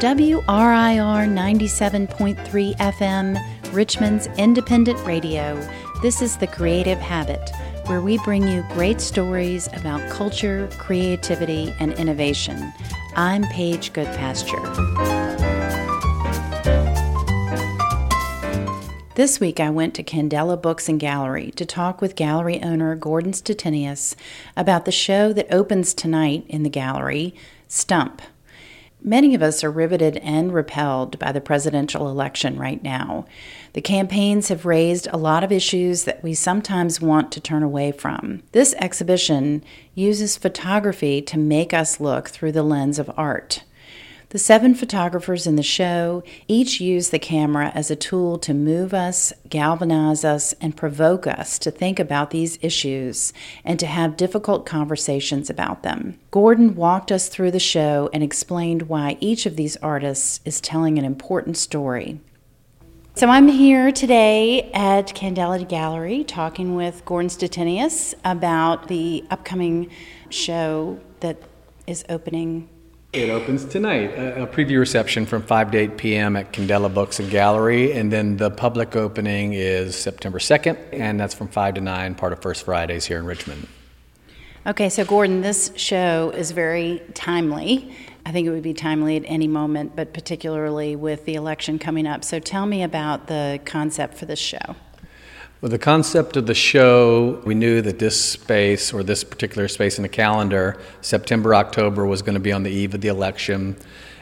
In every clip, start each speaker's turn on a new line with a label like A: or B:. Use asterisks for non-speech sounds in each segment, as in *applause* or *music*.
A: WRIR 97.3 FM, Richmond's independent radio, this is The Creative Habit, where we bring you great stories about culture, creativity, and innovation. I'm Paige Goodpasture. This week, I went to Candela Books and Gallery to talk with gallery owner Gordon Stettinius about the show that opens tonight in the gallery, Stump. Many of us are riveted and repelled by the presidential election right now. The campaigns have raised a lot of issues that we sometimes want to turn away from. This exhibition uses photography to make us look through the lens of art. The seven photographers in the show each use the camera as a tool to move us, galvanize us, and provoke us to think about these issues and to have difficult conversations about them. Gordon walked us through the show and explained why each of these artists is telling an important story. So I'm here today at Candela Gallery talking with Gordon Stettinius about the upcoming show that is opening
B: it opens tonight, a, preview reception from 5 to 8 p.m. at Candela Books and Gallery, and then the public opening is September 2nd, and that's from 5 to 9, part of First Fridays here in Richmond.
A: Okay, so Gordon, this show is very timely. I think it would be timely at any moment, but particularly with the election coming up. So tell me about the concept for this show.
B: Well, the concept of the show, we knew that this space or this particular space in the calendar, September, October, was going to be on the eve of the election.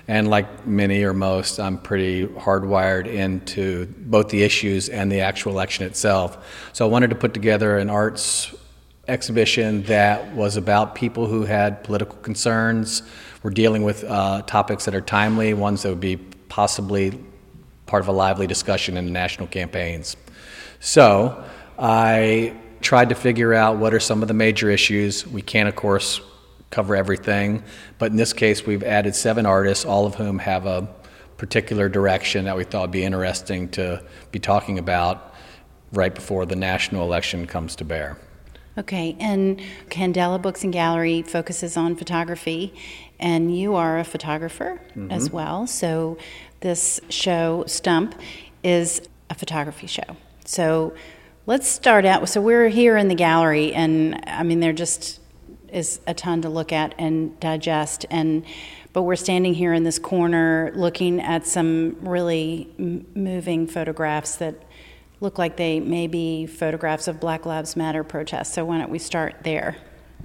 B: And like many or most, I'm pretty hardwired into both the issues and the actual election itself. So I wanted to put together an arts exhibition that was about people who had political concerns, were dealing with uh, topics that are timely, ones that would be possibly part of a lively discussion in the national campaigns. So I tried to figure out what are some of the major issues. We can't, of course, cover everything, but in this case, we've added seven artists, all of whom have a particular direction that we thought would be interesting to be talking about right before the national election comes to bear.
A: Okay, and Candela Books and Gallery focuses on photography, and you are a photographer mm-hmm. as well. So, this show, Stump, is a photography show. So let's start out. So we're here in the gallery, and I mean, there just is a ton to look at and digest. And but we're standing here in this corner looking at some really m- moving photographs that look like they may be photographs of Black Lives Matter protests. So why don't we start there?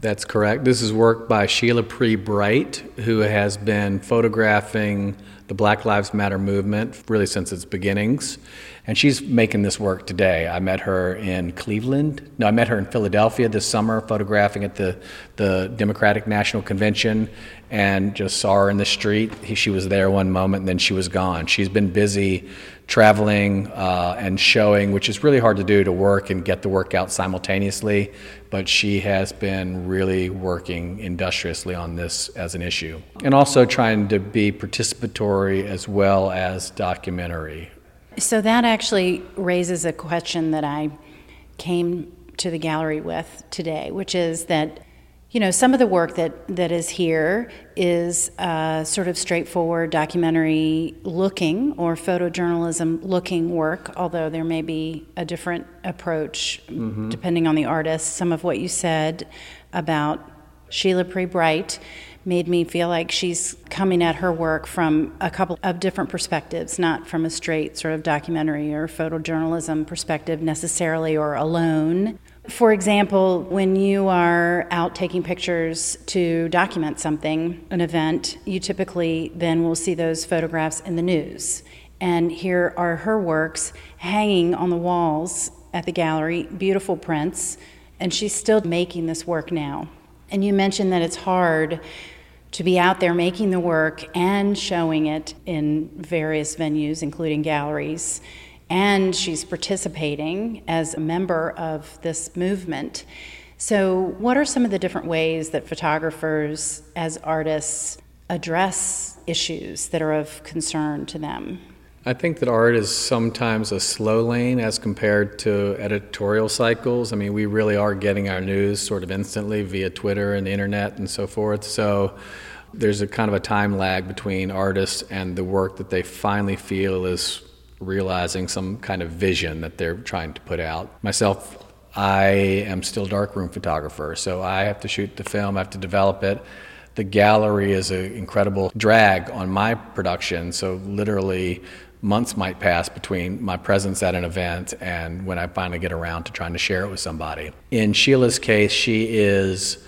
B: That's correct. This is work by Sheila Pree Bright, who has been photographing the Black Lives Matter movement really since its beginnings. And she's making this work today. I met her in Cleveland. No, I met her in Philadelphia this summer, photographing at the, the Democratic National Convention, and just saw her in the street. She was there one moment, and then she was gone. She's been busy traveling uh, and showing, which is really hard to do to work and get the work out simultaneously. But she has been really working industriously on this as an issue. And also trying to be participatory as well as documentary.
A: So that actually raises a question that I came to the gallery with today, which is that you know some of the work that that is here is uh, sort of straightforward documentary looking or photojournalism looking work although there may be a different approach mm-hmm. depending on the artist some of what you said about sheila pree bright made me feel like she's coming at her work from a couple of different perspectives, not from a straight sort of documentary or photojournalism perspective necessarily or alone. For example, when you are out taking pictures to document something, an event, you typically then will see those photographs in the news. And here are her works hanging on the walls at the gallery, beautiful prints, and she's still making this work now. And you mentioned that it's hard to be out there making the work and showing it in various venues, including galleries. And she's participating as a member of this movement. So, what are some of the different ways that photographers, as artists, address issues that are of concern to them?
B: I think that art is sometimes a slow lane as compared to editorial cycles. I mean, we really are getting our news sort of instantly via Twitter and the internet and so forth. So there's a kind of a time lag between artists and the work that they finally feel is realizing some kind of vision that they're trying to put out. Myself, I am still darkroom photographer, so I have to shoot the film, I have to develop it. The gallery is an incredible drag on my production, so literally months might pass between my presence at an event and when I finally get around to trying to share it with somebody. In Sheila's case, she is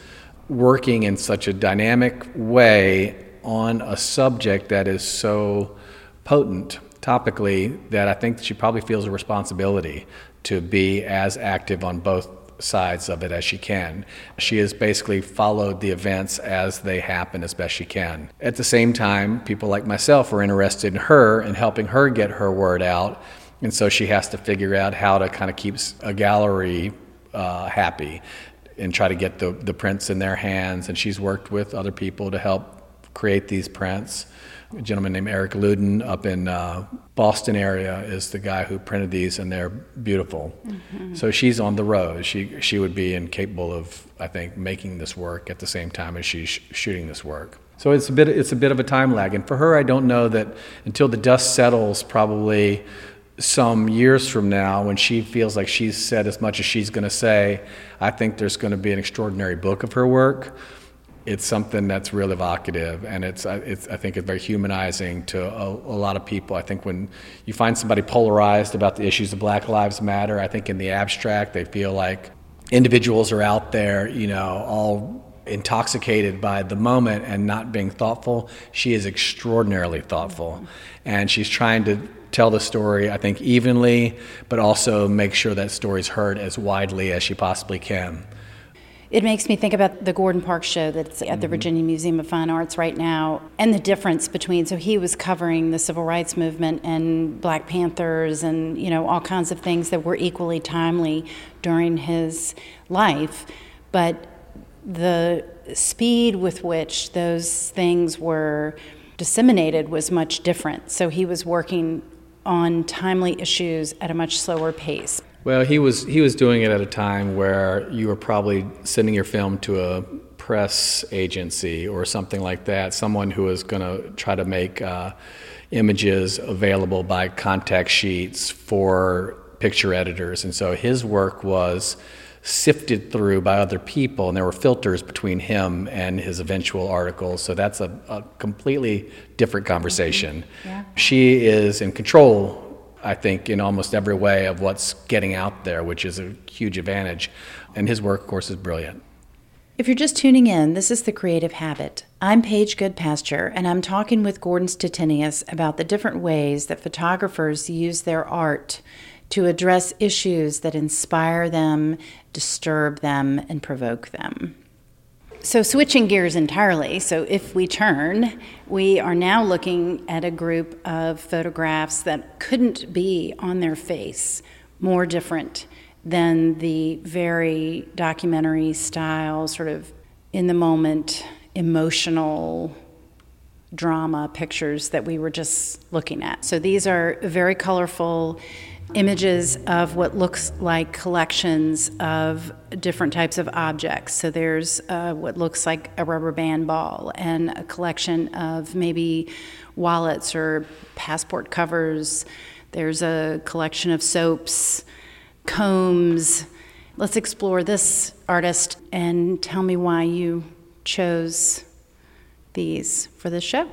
B: working in such a dynamic way on a subject that is so potent topically that I think she probably feels a responsibility to be as active on both sides of it as she can. She has basically followed the events as they happen as best she can. At the same time, people like myself are interested in her and helping her get her word out. And so she has to figure out how to kind of keep a gallery uh, happy and try to get the, the prints in their hands. And she's worked with other people to help create these prints. A gentleman named Eric Luden up in uh, Boston area is the guy who printed these, and they're beautiful. Mm-hmm. So she's on the road. She she would be incapable of, I think, making this work at the same time as she's shooting this work. So it's a bit it's a bit of a time lag, and for her, I don't know that until the dust settles, probably some years from now, when she feels like she's said as much as she's going to say, I think there's going to be an extraordinary book of her work it's something that's real evocative and it's, uh, it's I think it's very humanizing to a, a, lot of people. I think when you find somebody polarized about the issues of Black Lives Matter, I think in the abstract they feel like individuals are out there, you know, all intoxicated by the moment and not being thoughtful. She is extraordinarily thoughtful and she's trying to tell the story, I think, evenly, but also make sure that story's heard as widely as she possibly can.
A: It makes me think about the Gordon Parks show that's at the mm-hmm. Virginia Museum of Fine Arts right now and the difference between so he was covering the civil rights movement and Black Panthers and you know all kinds of things that were equally timely during his life. But the speed with which those things were disseminated was much different. So he was working on timely issues at a much slower pace
B: well, he was he was doing it at a time where you were probably sending your film to a press agency or something like that, someone who was going to try to make uh, images available by contact sheets for picture editors, and so his work was sifted through by other people, and there were filters between him and his eventual articles. So that's a, a completely different conversation. Mm-hmm. Yeah. She is in control I think, in almost every way of what's getting out there, which is a huge advantage. And his work, of course, is brilliant.
A: If you're just tuning in, this is The Creative Habit. I'm Paige Goodpasture, and I'm talking with Gordon Stettinius about the different ways that photographers use their art to address issues that inspire them, disturb them, and provoke them. So, switching gears entirely, so if we turn, we are now looking at a group of photographs that couldn't be on their face more different than the very documentary style, sort of in the moment, emotional drama pictures that we were just looking at. So, these are very colorful images of what looks like collections of different types of objects. So there's uh, what looks like a rubber band ball and a collection of maybe wallets or passport covers. There's a collection of soaps, combs. Let's explore this artist and tell me why you chose these for this show.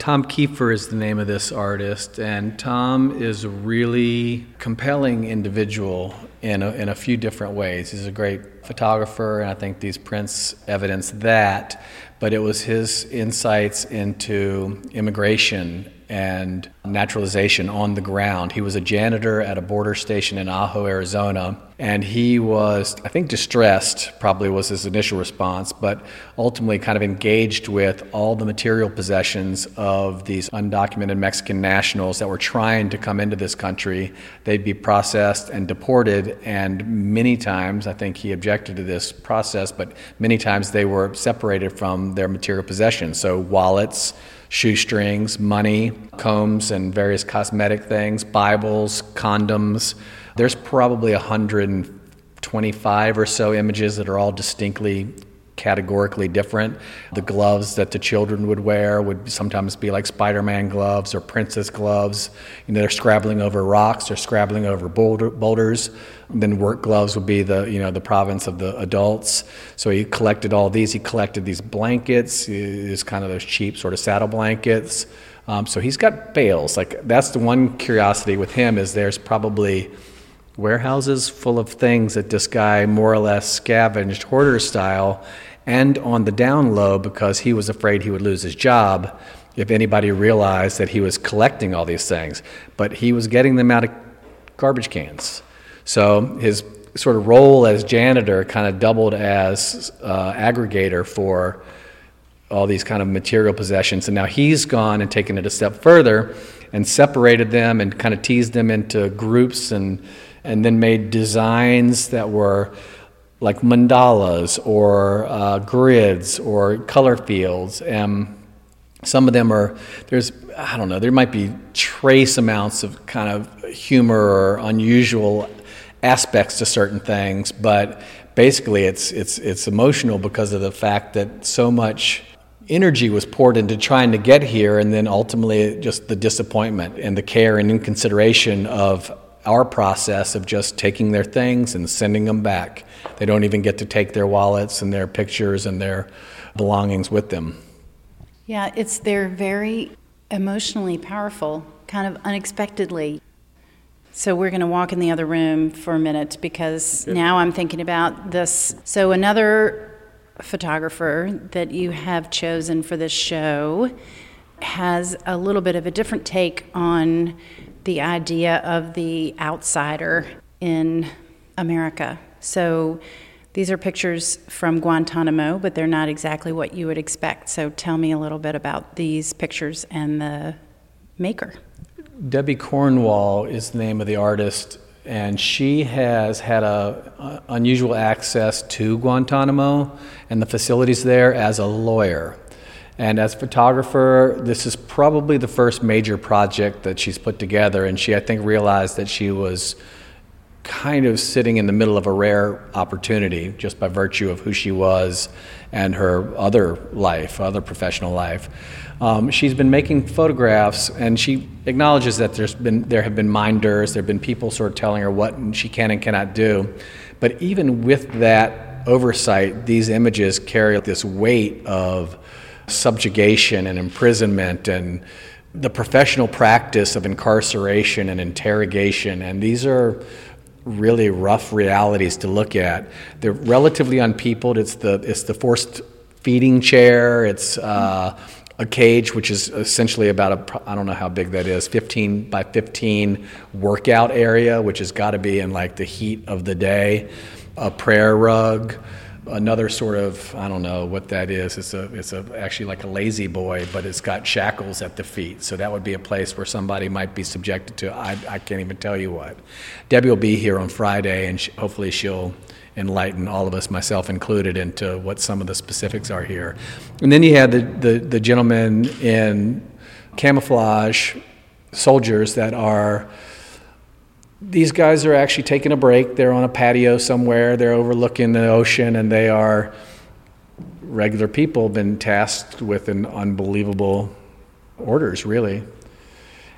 B: Tom Kiefer is the name of this artist, and Tom is a really compelling individual in a, in a few different ways. He's a great photographer, and I think these prints evidence that. But it was his insights into immigration and naturalization on the ground. He was a janitor at a border station in Ajo, Arizona, and he was, I think, distressed, probably was his initial response, but ultimately kind of engaged with all the material possessions of these undocumented Mexican nationals that were trying to come into this country. They'd be processed and deported, and many times, I think he objected to this process, but many times they were separated from their material possessions. So, wallets, shoestrings, money, combs, and various cosmetic things, Bibles, condoms. There's probably 125 or so images that are all distinctly categorically different. The gloves that the children would wear would sometimes be like Spider Man gloves or princess gloves. You know, they're scrabbling over rocks, they're scrabbling over boulder, boulders. And then work gloves would be the you know the province of the adults. So he collected all these. He collected these blankets, is kind of those cheap sort of saddle blankets. Um, so he's got bales. Like that's the one curiosity with him is there's probably warehouses full of things that this guy more or less scavenged hoarder style and on the down low because he was afraid he would lose his job if anybody realized that he was collecting all these things. But he was getting them out of garbage cans. So his sort of role as janitor kind of doubled as uh, aggregator for all these kind of material possessions. And now he's gone and taken it a step further and separated them and kind of teased them into groups and and then made designs that were like mandalas or uh, grids or color fields. And some of them are, there's, I don't know, there might be trace amounts of kind of humor or unusual aspects to certain things, but basically it's, it's, it's emotional because of the fact that so much energy was poured into trying to get here, and then ultimately just the disappointment and the care and inconsideration of our process of just taking their things and sending them back. They don't even get to take their wallets and their pictures and their belongings with them.
A: Yeah, it's they're very emotionally powerful, kind of unexpectedly. So we're going to walk in the other room for a minute because now I'm thinking about this. So another photographer that you have chosen for this show has a little bit of a different take on the idea of the outsider in America. So these are pictures from Guantanamo, but they're not exactly what you would expect. So tell me a little bit about these pictures and the maker.
B: Debi Cornwall is the name of the artist, and she has had a, a unusual access to Guantanamo and the facilities there as a lawyer. And as photographer, this is probably the first major project that she's put together. And she, I think, realized that she was kind of sitting in the middle of a rare opportunity just by virtue of who she was and her other life, other professional life. Um, she's been making photographs, and she acknowledges that there's been there have been minders, there have been people sort of telling her what she can and cannot do. But even with that oversight, these images carry this weight of subjugation and imprisonment and the professional practice of incarceration and interrogation. And these are really rough realities to look at. They're relatively unpeopled. It's the, it's the forced feeding chair, it's uh, a cage, which is essentially about a, I don't know how big that is, 15 by 15 workout area, which has got to be in like the heat of the day, a prayer rug another sort of I don't know what that is. It's a it's a actually like a La-Z-Boy, but it's got shackles at the feet. So that would be a place where somebody might be subjected to. I I can't even tell you what. Debi will be here on Friday, and she, hopefully she'll enlighten all of us, myself included, into what some of the specifics are here. And then you had the the, the gentlemen in camouflage soldiers that are these guys are actually taking a break. They're on a patio somewhere. They're overlooking the ocean, and they are regular people been tasked with an unbelievable orders, really.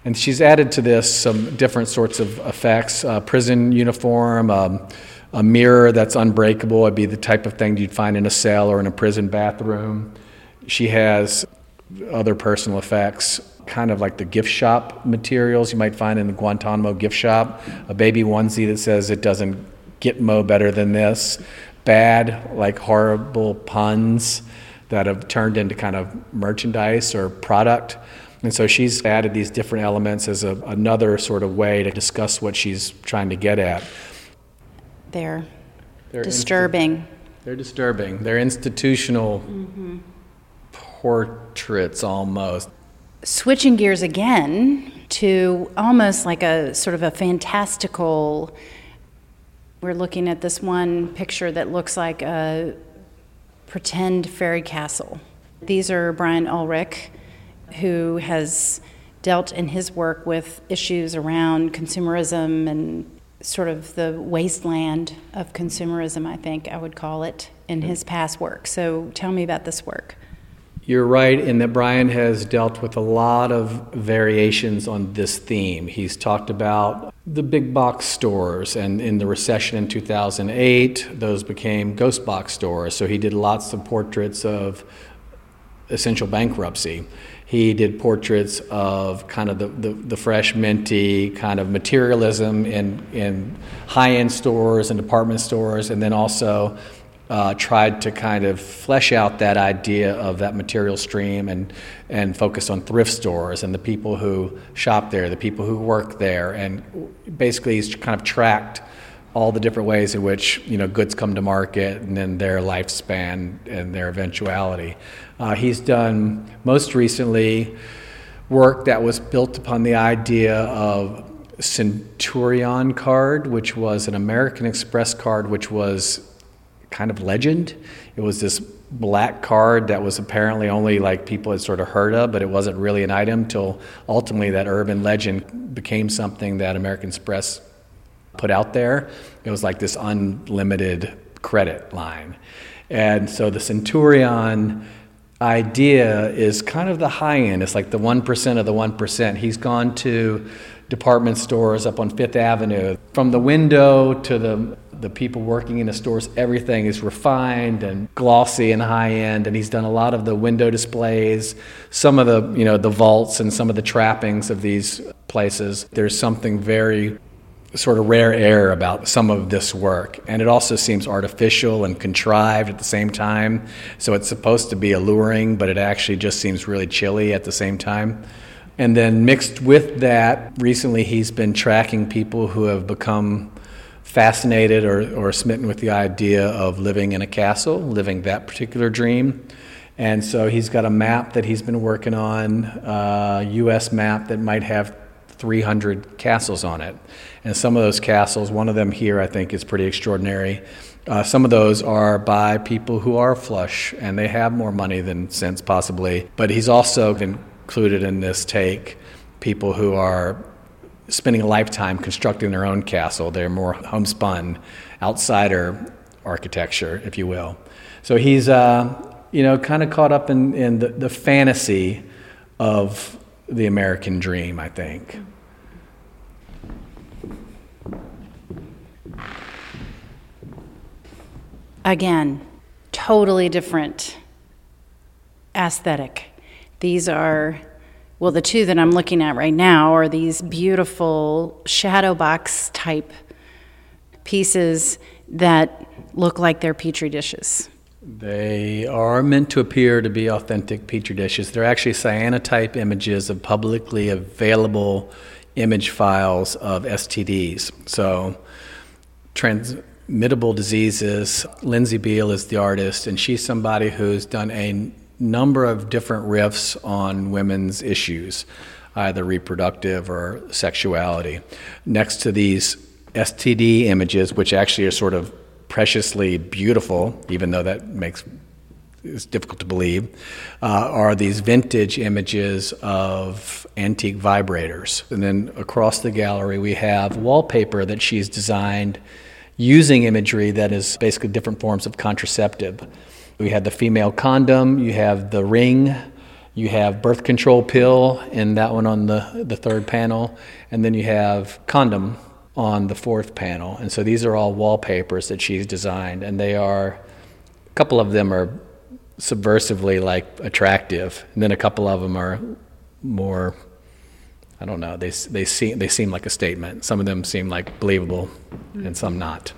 B: And she's added to this some different sorts of effects: a prison uniform, um, a mirror that's unbreakable. It'd be the type of thing you'd find in a cell or in a prison bathroom. She has other personal effects kind of like the gift shop materials you might find in the Guantanamo gift shop. A baby onesie that says it doesn't get mo better than this. Bad, like horrible puns that have turned into kind of merchandise or product. And so she's added these different elements as a, another sort of way to discuss what she's trying to get at.
A: They're, they're disturbing.
B: Insti- they're disturbing. They're institutional mm-hmm. Portraits almost
A: switching gears again to almost like a sort of a fantastical. We're looking at this one picture that looks like a pretend fairy castle. These are Brian Ulrich, who has dealt in his work with issues around consumerism and sort of the wasteland of consumerism, I think I would call it, in mm-hmm. his past work. So tell me about this work.
B: You're right in that Brian has dealt with a lot of variations on this theme. He's talked about the big box stores, and in the recession in 2008, those became ghost box stores. So he did lots of portraits of essential bankruptcy. He did portraits of kind of the, the, the fresh, minty kind of materialism in, in high end stores and department stores, and then also uh, tried to kind of flesh out that idea of that material stream and, and focus on thrift stores and the people who shop there, the people who work there, and basically he's kind of tracked all the different ways in which you know goods come to market and then their lifespan and their eventuality. Uh, he's done most recently work that was built upon the idea of Centurion card, which was an American Express card, which was kind of legend. It was this black card that was apparently only like people had sort of heard of, but it wasn't really an item until ultimately that urban legend became something that American Express put out there. It was like this unlimited credit line. And so the Centurion idea is kind of the high end. It's like the 1% of the 1%. He's gone to department stores up on Fifth Avenue. From the window to the the people working in the stores, everything is refined and glossy and high end. And he's done a lot of the window displays, some of the you know the vaults and some of the trappings of these places. There's something very sort of rare air about some of this work. And it also seems artificial and contrived at the same time. So it's supposed to be alluring, but it actually just seems really chilly at the same time. And then mixed with that, recently he's been tracking people who have become fascinated or, or smitten with the idea of living in a castle, living that particular dream. And so he's got a map that he's been working on, a U.S. map that might have 300 castles on it. And some of those castles, one of them here, I think, is pretty extraordinary. Uh, some of those are by people who are flush and they have more money than sense, possibly. But he's also included in this take people who are spending a lifetime constructing their own castle. They're more homespun, outsider architecture, if you will. So he's, uh, you know, kind of caught up in, in the, the fantasy of the American dream, I think.
A: Again, totally different aesthetic. These are, well, the two that I'm looking at right now are these beautiful shadow box type pieces that look like they're petri dishes.
B: They are meant to appear to be authentic petri dishes. They're actually cyanotype images of publicly available image files of STDs. So, transmittable diseases. Lindsay Beal is the artist, and she's somebody who's done a number of different riffs on women's issues, either reproductive or sexuality. Next to these STD images, which actually are sort of preciously beautiful, even though that makes it's difficult to believe, uh, are these vintage images of antique vibrators. And then across the gallery, we have wallpaper that she's designed using imagery that is basically different forms of contraceptive. We have the female condom, you have the ring, you have birth control pill and that one on the, the third panel, and then you have condom on the fourth panel. And so these are all wallpapers that she's designed, and they are, a couple of them are subversively like attractive, and then a couple of them are more, I don't know, they, they, seem, they seem like a statement. Some of them seem like believable, mm-hmm. and some not.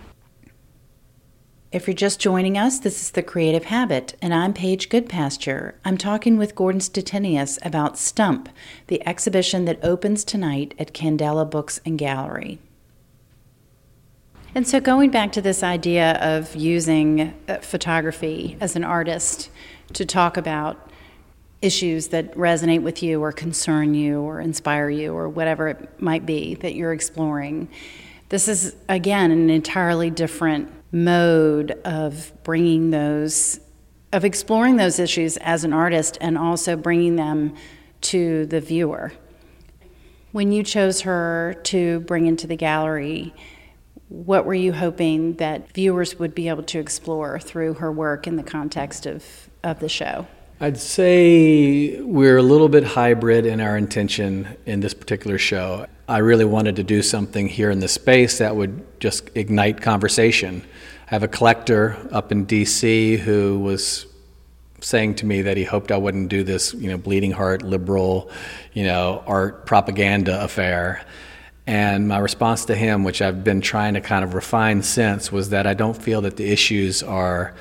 A: If you're just joining us, this is The Creative Habit, and I'm Paige Goodpasture. I'm talking with Gordon Stettinius about Stump, the exhibition that opens tonight at Candela Books and Gallery. And so, going back to this idea of using uh, photography as an artist to talk about issues that resonate with you or concern you or inspire you or whatever it might be that you're exploring, this is again an entirely different mode of bringing those, of exploring those issues as an artist and also bringing them to the viewer. When you chose her to bring into the gallery, what were you hoping that viewers would be able to explore through her work in the context of, of the show?
B: I'd say we're a little bit hybrid in our intention in this particular show. I really wanted to do something here in the space that would just ignite conversation. I have a collector up in DC who was saying to me that he hoped I wouldn't do this, you know, bleeding heart liberal, you know, art propaganda affair. And my response to him, which I've been trying to kind of refine since, was that I don't feel that the issues are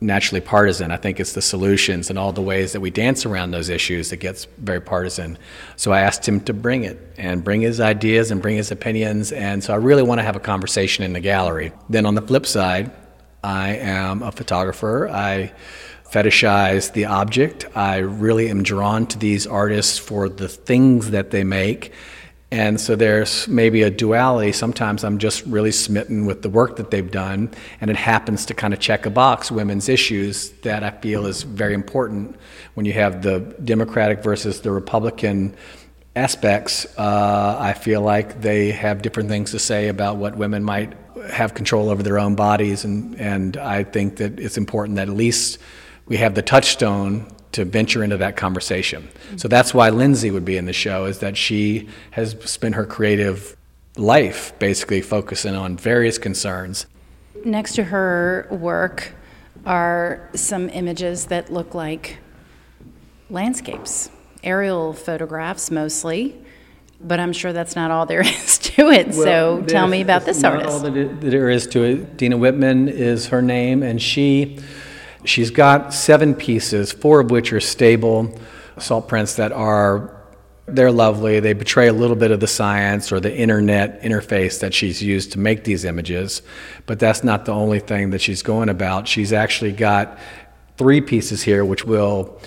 B: naturally partisan. I think it's the solutions and all the ways that we dance around those issues that gets very partisan. So I asked him to bring it and bring his ideas and bring his opinions. And so I really want to have a conversation in the gallery. Then on the flip side, I am a photographer. I fetishize the object. I really am drawn to these artists for the things that they make and so there's maybe a duality. Sometimes I'm just really smitten with the work that they've done, and it happens to kind of check a box women's issues that I feel is very important when you have the Democratic versus the Republican aspects. Uh, I feel like they have different things to say about what women might have control over their own bodies, and, and I think that it's important that at least we have the touchstone to venture into that conversation. So that's why Lindsay would be in the show, is that she has spent her creative life basically focusing on various concerns.
A: Next to her work are some images that look like landscapes, aerial photographs mostly. But I'm sure that's not all there *laughs* is to it. Well, so tell me about this
B: not
A: artist.
B: All that, it, that there is to it. Dina Whitman is her name, and she She's got seven pieces, four of which are stable salt prints that are they're lovely. They betray a little bit of the science or the internet interface that she's used to make these images, but that's not the only thing that she's going about. She's actually got three pieces here which will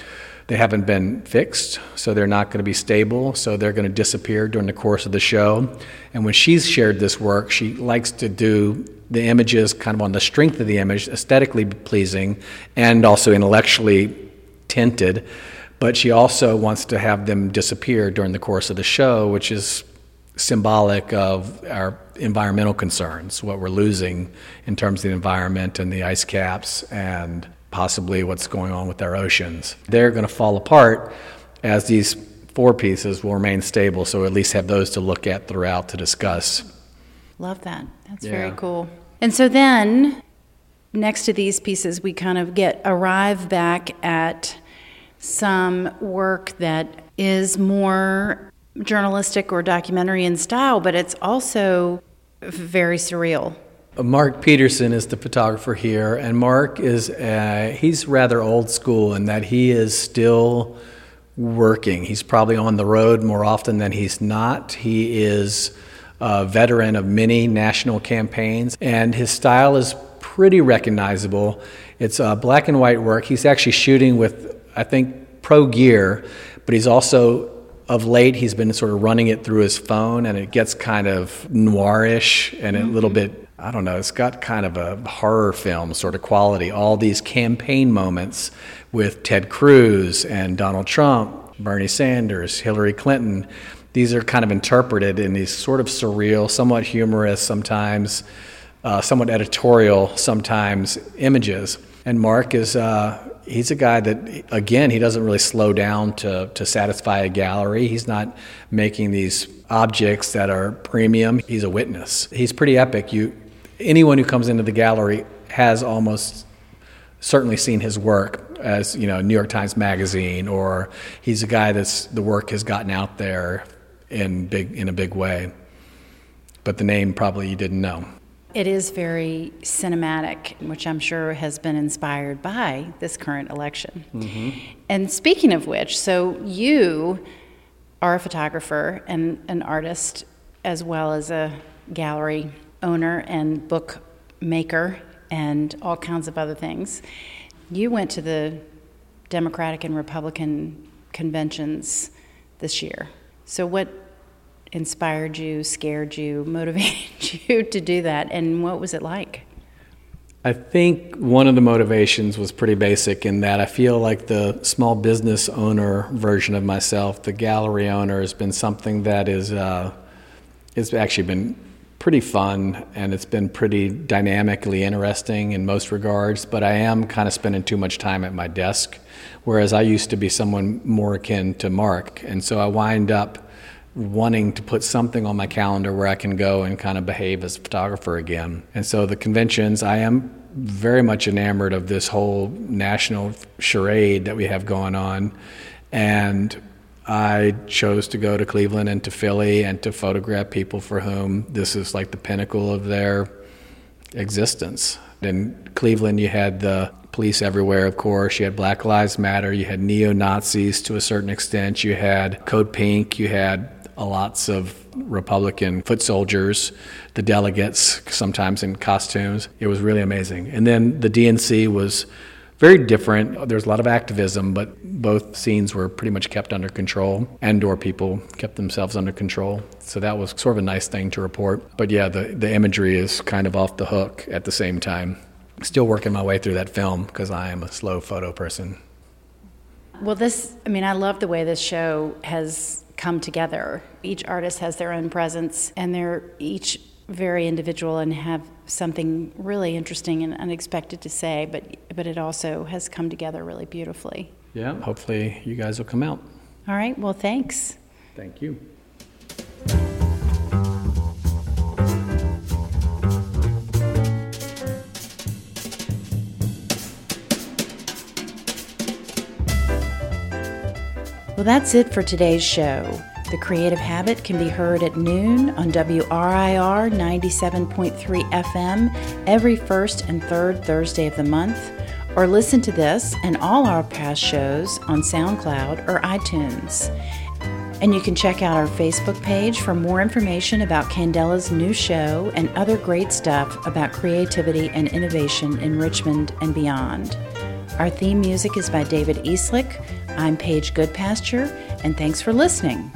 B: they haven't been fixed, so they're not going to be stable, so they're going to disappear during the course of the show. And when she's shared this work, she likes to do the images kind of on the strength of the image, aesthetically pleasing and also intellectually tinted. But she also wants to have them disappear during the course of the show, which is symbolic of our environmental concerns, what we're losing in terms of the environment and the ice caps and possibly what's going on with our oceans. They're going to fall apart as these four pieces will remain stable, so at least have those to look at throughout to discuss.
A: Love that. That's yeah. very cool. And so then, next to these pieces, we kind of get arrive back at some work that is more journalistic or documentary in style, but it's also very surreal.
B: Mark Peterson is the photographer here, and Mark is uh, he's rather old school in that he is still working. He's probably on the road more often than he's not. He is a veteran of many national campaigns, and his style is pretty recognizable. It's uh, black and white work. He's actually shooting with, I think, pro gear, but he's also, of late, he's been sort of running it through his phone, and it gets kind of noirish and a little bit, I don't know, it's got kind of a horror film sort of quality. All these campaign moments with Ted Cruz and Donald Trump, Bernie Sanders, Hillary Clinton these are kind of interpreted in these sort of surreal, somewhat humorous, sometimes uh, somewhat editorial, sometimes images. And Mark is uh, he's a guy that again he doesn't really slow down to to satisfy a gallery. He's not making these objects that are premium. He's a witness. He's pretty epic. You anyone who comes into the gallery has almost certainly seen his work as you know New York Times Magazine, or he's a guy that's the work has gotten out there in big in a big way. But the name probably you didn't know.
A: It is very cinematic, which I'm sure has been inspired by this current election. Mm-hmm. And speaking of which, so you are a photographer and an artist, as well as a gallery owner and book maker, and all kinds of other things. You went to the Democratic and Republican conventions this year. So, what inspired you, scared you, *laughs* motivated you to do that, and what was it like?
B: I think one of the motivations was pretty basic in that I feel like the small business owner version of myself, the gallery owner, has been something that is uh, it's actually been pretty fun and it's been pretty dynamically interesting in most regards, but I am kind of spending too much time at my desk, whereas I used to be someone more akin to Mark. And so I wind up wanting to put something on my calendar where I can go and kind of behave as a photographer again. And so the conventions, I am very much enamored of this whole national charade that we have going on. And I chose to go to Cleveland and to Philly and to photograph people for whom this is like the pinnacle of their existence. In Cleveland, you had the police everywhere, of course. You had Black Lives Matter. You had neo Nazis to a certain extent. You had Code Pink. You had lots of Republican foot soldiers, the delegates, sometimes in costumes. It was really amazing. And then the DNC was very different. There's a lot of activism, but both scenes were pretty much kept under control, and or people kept themselves under control. So that was sort of a nice thing to report. But yeah, the, the imagery is kind of off the hook at the same time. Still working my way through that film because I am a slow photo person.
A: Well, this, I mean, I love the way this show has come together. Each artist has their own presence, and they're each very individual and have something really interesting and unexpected to say, but but it also has come together really beautifully.
B: Yeah, hopefully you guys will come out.
A: All right, well, thanks.
B: Thank you.
A: Well, that's it for today's show. The Creative Habit can be heard at noon on WRIR 97.3 FM every first and third Thursday of the month, or listen to this and all our past shows on SoundCloud or iTunes. And you can check out our Facebook page for more information about Candela's new show and other great stuff about creativity and innovation in Richmond and beyond. Our theme music is by David Eastlick. I'm Paige Goodpasture, and thanks for listening.